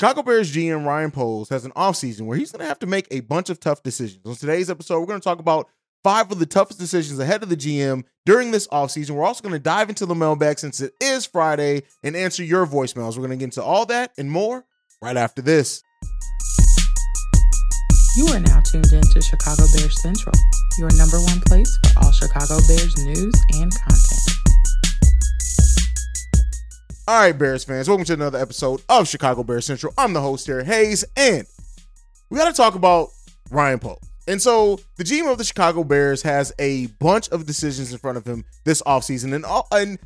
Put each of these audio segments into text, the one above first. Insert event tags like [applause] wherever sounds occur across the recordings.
Chicago Bears GM Ryan Poles has an offseason where he's going to have to make a bunch of tough decisions. On today's episode, we're going to talk about five of the toughest decisions ahead of the GM during this offseason. We're also going to dive into the mailbag since it is Friday and answer your voicemails. We're going to get into all that and more right after this. You are now tuned in to Chicago Bears Central, your number one place for all Chicago Bears news and content. All right, Bears fans, welcome to another episode of Chicago Bears Central. I'm the host here, Haize, and we got to talk about Ryan Poles. And so the GM of the Chicago Bears has a bunch of decisions in front of him this offseason. And, and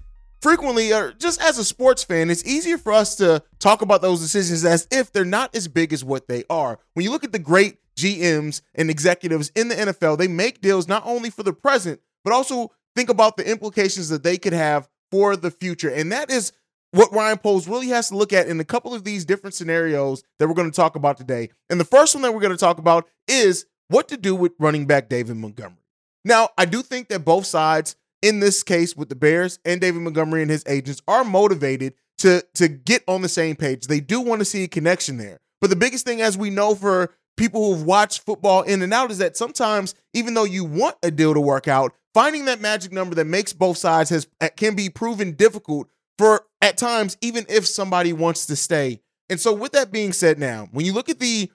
frequently, or just as a sports fan, it's easier for us to talk about those decisions as if they're not as big as what they are. When you look at the great GMs and executives in the NFL, they make deals not only for the present, but also think about the implications that they could have for the future. And that is what Ryan Poles really has to look at in a couple of these different scenarios that we're going to talk about today. And the first one that we're going to talk about is what to do with running back David Montgomery. Now, I do think that both sides in this case with the Bears and David Montgomery and his agents are motivated to to get on the same page. They do want to see a connection there. But the biggest thing as we know for people who've watched football in and out is that sometimes even though you want a deal to work out, finding that magic number that makes both sides has can be proven difficult for at times, even if somebody wants to stay. And so, with that being said, now, when you look at the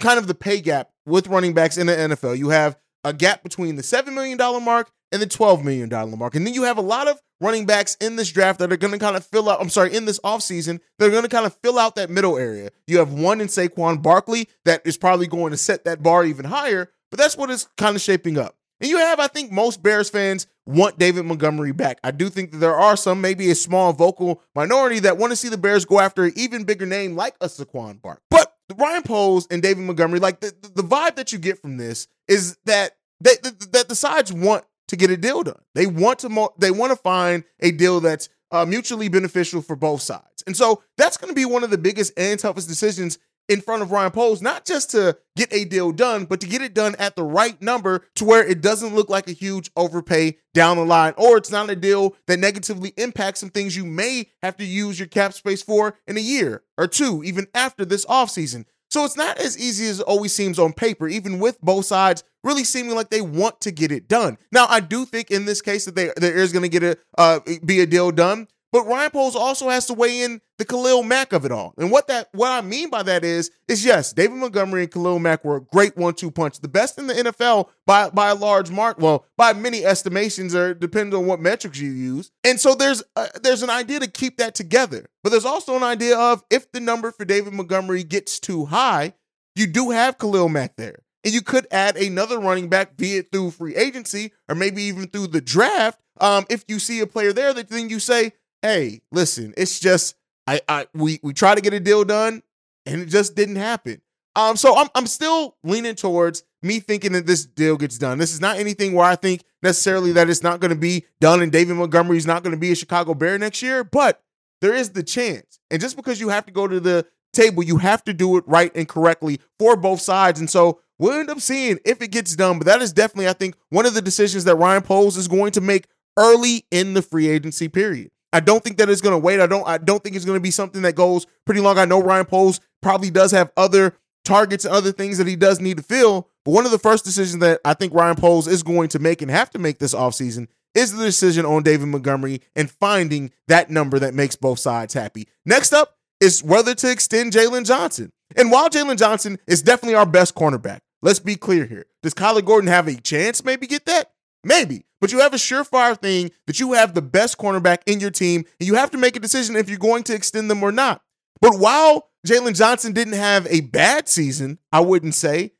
kind of the pay gap with running backs in the NFL, you have a gap between the $7 million mark and the $12 million mark. And then you have a lot of running backs in this draft that are going to kind of fill out, I'm sorry, in this offseason, they're going to kind of fill out that middle area. You have one in Saquon Barkley that is probably going to set that bar even higher, but that's what it's kind of shaping up. And you have, I think, most Bears fans want David Montgomery back. I do think that there are some, maybe a small vocal minority, that want to see the Bears go after an even bigger name like a Saquon Bark. But Ryan Poles and David Montgomery, like the, the vibe that you get from this is that they, that the sides want to get a deal done. They want to mo- they want to find a deal that's uh, mutually beneficial for both sides. And so that's going to be one of the biggest and toughest decisions in front of Ryan Poles, not just to get a deal done, but to get it done at the right number to where it doesn't look like a huge overpay down the line, or it's not a deal that negatively impacts some things you may have to use your cap space for in a year or two, even after this offseason. So it's not as easy as it always seems on paper, even with both sides really seeming like they want to get it done. Now, I do think in this case that they, there is going to get a uh, be a deal done, but Ryan Poles also has to weigh in the Khalil Mack of it all. And what that what I mean by that is, is yes, David Montgomery and Khalil Mack were a great one-two punch. The best in the NFL by by a large mark. Well, by many estimations, or depending on what metrics you use. And so there's uh, there's an idea to keep that together. But there's also an idea of if the number for David Montgomery gets too high, you do have Khalil Mack there. And you could add another running back, be it through free agency or maybe even through the draft. Um, if you see a player there, that then you say, hey, listen, it's just I, I we we try to get a deal done and it just didn't happen. Um, so I'm I'm still leaning towards me thinking that this deal gets done. This is not anything where I think necessarily that it's not going to be done and David Montgomery is not going to be a Chicago Bear next year, but there is the chance. And just because you have to go to the table, you have to do it right and correctly for both sides. And so we'll end up seeing if it gets done. But that is definitely, I think, one of the decisions that Ryan Poles is going to make early in the free agency period. I don't think that it's going to wait. I don't. I don't think it's going to be something that goes pretty long. I know Ryan Poles probably does have other targets and other things that he does need to fill. But one of the first decisions that I think Ryan Poles is going to make and have to make this offseason is the decision on David Montgomery and finding that number that makes both sides happy. Next up is whether to extend Jaylon Johnson. And while Jaylon Johnson is definitely our best cornerback, let's be clear here. Does Kyler Gordon have a chance maybe get that? Maybe. But you have a surefire thing that you have the best cornerback in your team, and you have to make a decision if you're going to extend them or not. But while Jaylon Johnson didn't have a bad season, I wouldn't say,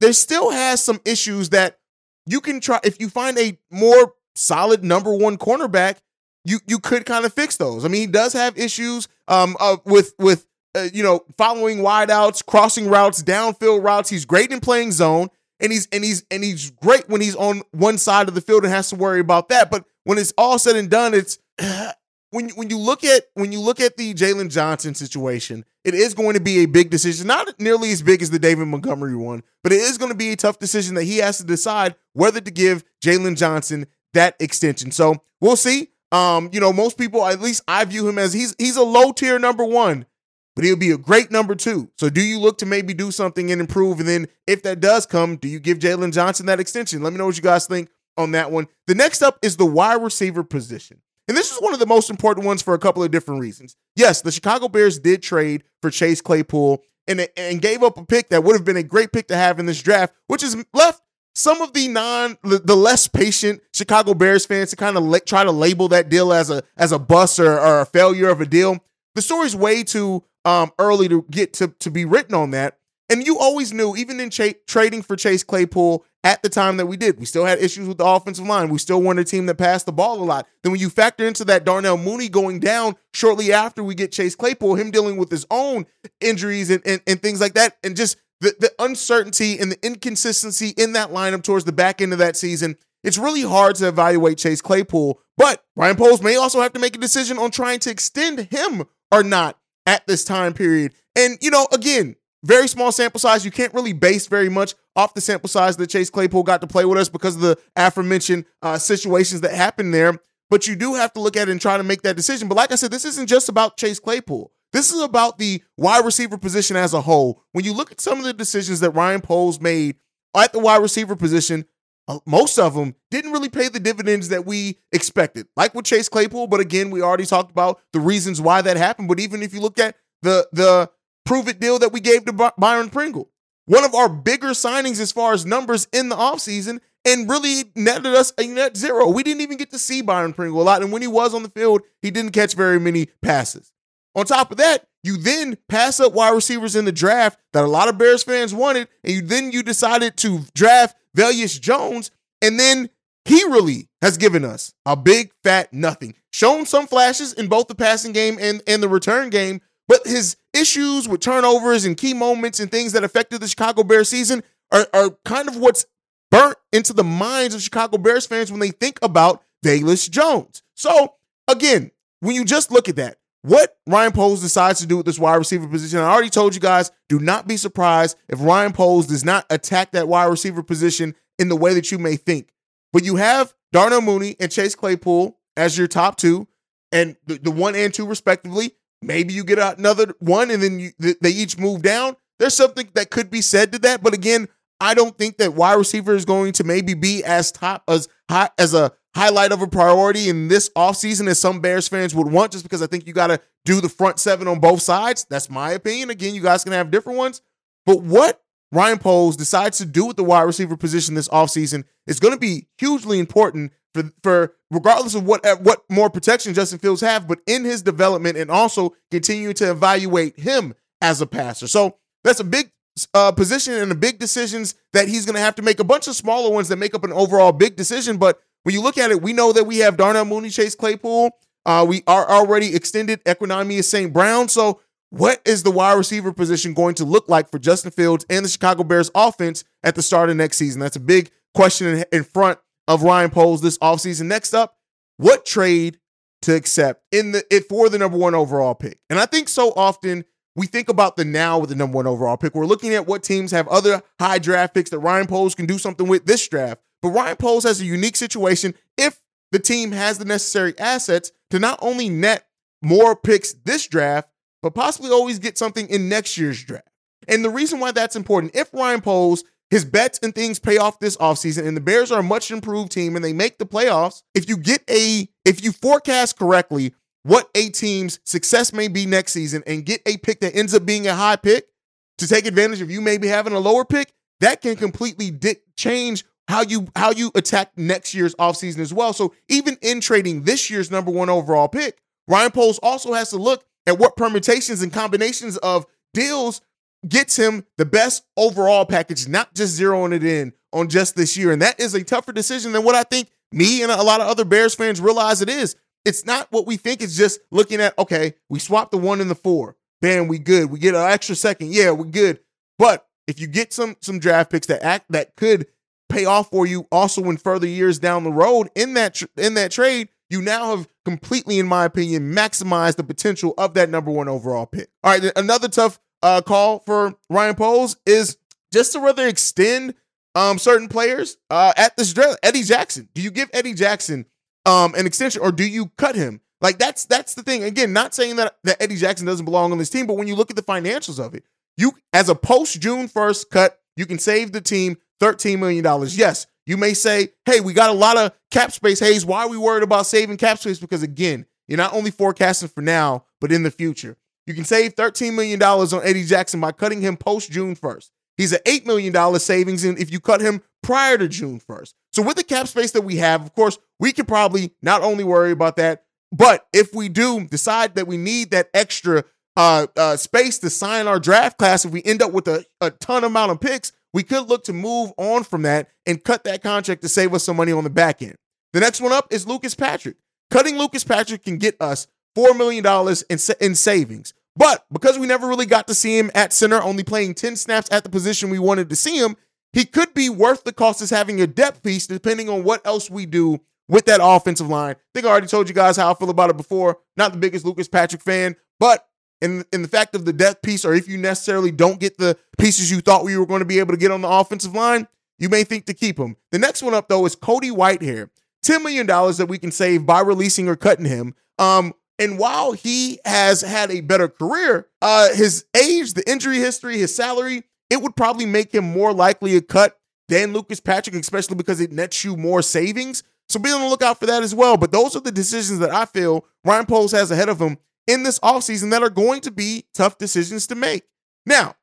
there still has some issues that you can try. If you find a more solid number one cornerback, you you could kind of fix those. I mean, he does have issues um uh, with with uh, you know following wideouts, crossing routes, downfield routes. He's great in playing zone and he's and he's and he's great when he's on one side of the field and has to worry about that. But when it's all said and done, it's [clears throat] when when you look at when you look at the Jaylon Johnson situation, it is going to be a big decision, not nearly as big as the David Montgomery one, but it is going to be a tough decision that he has to decide whether to give Jaylon Johnson that extension. So we'll see. Um, you know, most people, at least I view him as he's he's a low tier number one but he'll be a great number two. So do you look to maybe do something and improve? And then if that does come, do you give Jaylon Johnson that extension? Let me know what you guys think on that one. The next up is the wide receiver position. And this is one of the most important ones for a couple of different reasons. Yes, the Chicago Bears did trade for Chase Claypool and, and gave up a pick that would have been a great pick to have in this draft, which has left some of the non the less patient Chicago Bears fans to kind of la- try to label that deal as a as a bust or, or a failure of a deal. The story's way too um, early to get to to be written on that. And you always knew, even in trading for Chase Claypool at the time that we did, we still had issues with the offensive line. We still weren't a team that passed the ball a lot. Then when you factor into that Darnell Mooney going down shortly after we get Chase Claypool, him dealing with his own injuries and, and, and things like that, and just the, the uncertainty and the inconsistency in that lineup towards the back end of that season, it's really hard to evaluate Chase Claypool. But Ryan Poles may also have to make a decision on trying to extend him or not at this time period. And, you know, again, very small sample size. You can't really base very much off the sample size that Chase Claypool got to play with us because of the aforementioned uh, situations that happened there. But you do have to look at it and try to make that decision. But like I said, this isn't just about Chase Claypool. This is about the wide receiver position as a whole. When you look at some of the decisions that Ryan Poles made at the wide receiver position, Uh, most of them didn't really pay the dividends that we expected, like with Chase Claypool. But again, we already talked about the reasons why that happened. But even if you look at the the prove it deal that we gave to Byron Pringle, one of our bigger signings as far as numbers in the offseason, and really netted us a net zero. We didn't even get to see Byron Pringle a lot. And when he was on the field, he didn't catch very many passes. On top of that, you then pass up wide receivers in the draft that a lot of Bears fans wanted, and you then you decided to draft Velus Jones, and then he really has given us a big fat nothing. Shown some flashes in both the passing game and, and the return game, but his issues with turnovers and key moments and things that affected the Chicago Bears season are, are kind of what's burnt into the minds of Chicago Bears fans when they think about Velus Jones. So again, when you just look at that, what Ryan Poles decides to do with this wide receiver position. I already told you guys, do not be surprised if Ryan Poles does not attack that wide receiver position in the way that you may think. But you have Darnell Mooney and Chase Claypool as your top two, and the, the one and two respectively. Maybe you get another one, and then you, they each move down. There's something that could be said to that, but again, I don't think that wide receiver is going to maybe be as top as high as a highlight of a priority in this offseason as some Bears fans would want, just because I think you got to do the front seven on both sides. That's my opinion. Again, you guys can have different ones. But what Ryan Poles decides to do with the wide receiver position this offseason is going to be hugely important for, for regardless of what what more protection Justin Fields have, but in his development and also continue to evaluate him as a passer. So that's a big uh, position and the big decisions that he's going to have to make. A bunch of smaller ones that make up an overall big decision, but when you look at it, we know that we have Darnell Mooney, Chase Claypool. Uh, we are already extended Equanimeous St. Brown. So, what is the wide receiver position going to look like for Justin Fields and the Chicago Bears offense at the start of next season? That's a big question in front of Ryan Poles this offseason. Next up, what trade to accept in the it for the number one overall pick? And I think so often we think about the now with the number one overall pick. We're looking at what teams have other high draft picks that Ryan Poles can do something with this draft. But Ryan Poles has a unique situation if the team has the necessary assets to not only net more picks this draft, but possibly always get something in next year's draft. And the reason why that's important, if Ryan Poles, his bets and things pay off this offseason, and the Bears are a much improved team and they make the playoffs, if you get a, if you forecast correctly what a team's success may be next season and get a pick that ends up being a high pick to take advantage of you maybe having a lower pick, that can completely di- change how you how you attack next year's offseason as well. So even in trading this year's number one overall pick, Ryan Poles also has to look at what permutations and combinations of deals gets him the best overall package, not just zeroing it in on just this year. And that is a tougher decision than what I think me and a lot of other Bears fans realize it is. It's not what we think. It's just looking at, okay, we swap the one and the four. Bam, we good. We get an extra second. Yeah, we good. But if you get some some draft picks that act that could pay off for you also in further years down the road. In that tr- in that trade you now have completely in my opinion maximized the potential of that number one overall pick. All right another tough uh, call for ryan poles is just to rather extend um, certain players uh, at this draft eddie jackson. Do you give eddie jackson um, an extension or do you cut him? Like that's that's the thing. Again, not saying that that Eddie Jackson doesn't belong on this team, but when you look at the financials of it, you as a post June first cut, you can save the team thirteen million dollars. Yes, you may say, "Hey, we got a lot of cap space." Haize, why are we worried about saving cap space? Because again, you're not only forecasting for now, but in the future. You can save $13 million on Eddie Jackson by cutting him post June 1st. He's an $8 million savings if you cut him prior to June 1st. So, with the cap space that we have, of course, we could probably not only worry about that, but if we do decide that we need that extra uh, uh, space to sign our draft class, if we end up with a, a ton amount of picks, we could look to move on from that and cut that contract to save us some money on the back end. The next one up is Lucas Patrick. Cutting Lucas Patrick can get us $4 million in, in savings. But because we never really got to see him at center, only playing 10 snaps at the position we wanted to see him, he could be worth the cost as having a depth piece depending on what else we do with that offensive line. I think I already told you guys how I feel about it before. Not the biggest Lucas Patrick fan, but in the fact of the depth piece, or if you necessarily don't get the pieces you thought we were going to be able to get on the offensive line, you may think to keep him. The next one up, though, is Cody Whitehair. $10 million that we can save by releasing or cutting him. Um, and while he has had a better career, uh, his age, the injury history, his salary, it would probably make him more likely a cut than Lucas Patrick, especially because it nets you more savings. So be on the lookout for that as well. But those are the decisions that I feel Ryan Poles has ahead of him in this offseason that are going to be tough decisions to make. Now,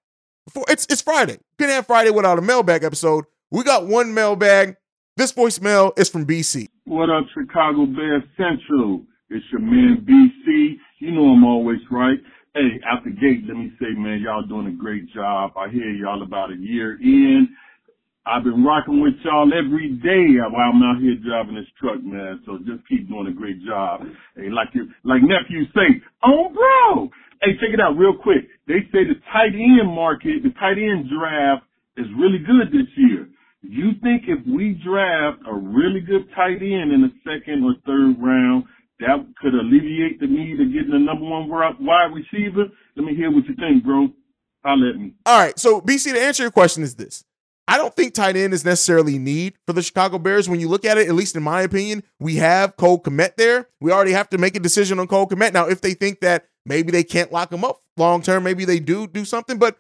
before it's it's Friday. Couldn't have Friday without a mailbag episode. We got one mailbag. This voicemail is from BC. What up, Chicago Bears Central? It's your man BC. You know I'm always right. Hey, out the gate, let me say, man, y'all doing a great job. I hear y'all about a year in. I've been rocking with y'all every day while I'm out here driving this truck, man. So just keep doing a great job. Hey, like you, like nephew say, oh bro. Hey, check it out real quick. They say the tight end market, the tight end draft is really good this year. You think if we draft a really good tight end in the second or third round, that could alleviate the need of getting the number one wide receiver? Let me hear what you think, bro. Holler at me. All right. So, BC, to answer to your question is this. I don't think tight end is necessarily need for the Chicago Bears. When you look at it, at least in my opinion, we have Cole Kmet there. We already have to make a decision on Cole Kmet. Now, if they think that maybe they can't lock him up long term, maybe they do do something. But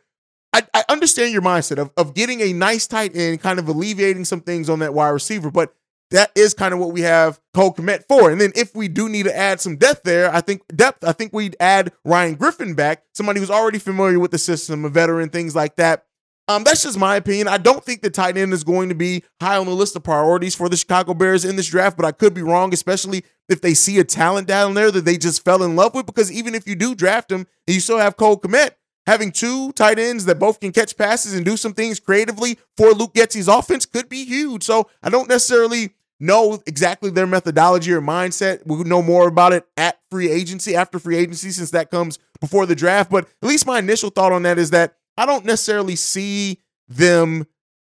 I, I understand your mindset of, of getting a nice tight end, kind of alleviating some things on that wide receiver. But that is kind of what we have Cole Kmet for. And then if we do need to add some depth there, I think depth, I think we'd add Ryan Griffin back, somebody who's already familiar with the system, a veteran, things like that. Um, that's just my opinion. I don't think the tight end is going to be high on the list of priorities for the Chicago Bears in this draft, but I could be wrong, especially if they see a talent down there that they just fell in love with. Because even if you do draft him and you still have Cole Kmet, having two tight ends that both can catch passes and do some things creatively for Luke Getsy's offense could be huge. So I don't necessarily know exactly their methodology or mindset. We'll know more about it at free agency, after free agency, since that comes before the draft. But at least my initial thought on that is that I don't necessarily see them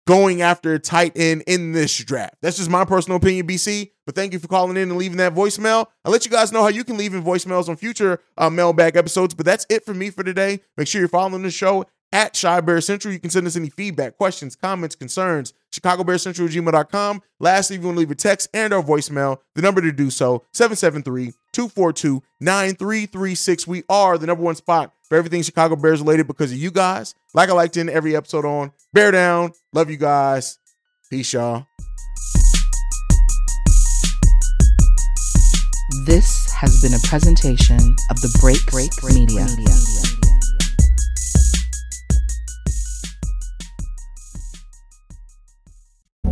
going after tight end in this draft. That's just my personal opinion, BC. But thank you for calling in and leaving that voicemail. I'll let you guys know how you can leave in voicemails on future uh, mailbag episodes. But that's it for me for today. Make sure you're following the show at Chi Bear Central. You can send us any feedback, questions, comments, concerns, ChicagoBearCentral gmail.com. Lastly, if you want to leave a text and or voicemail, the number to do so, 773-242-9336. We are the number one spot for everything Chicago Bears related because of you guys. Like I like to every episode on, bear down. Love you guys. Peace, y'all. This has been a presentation of the Break Break Media. Media.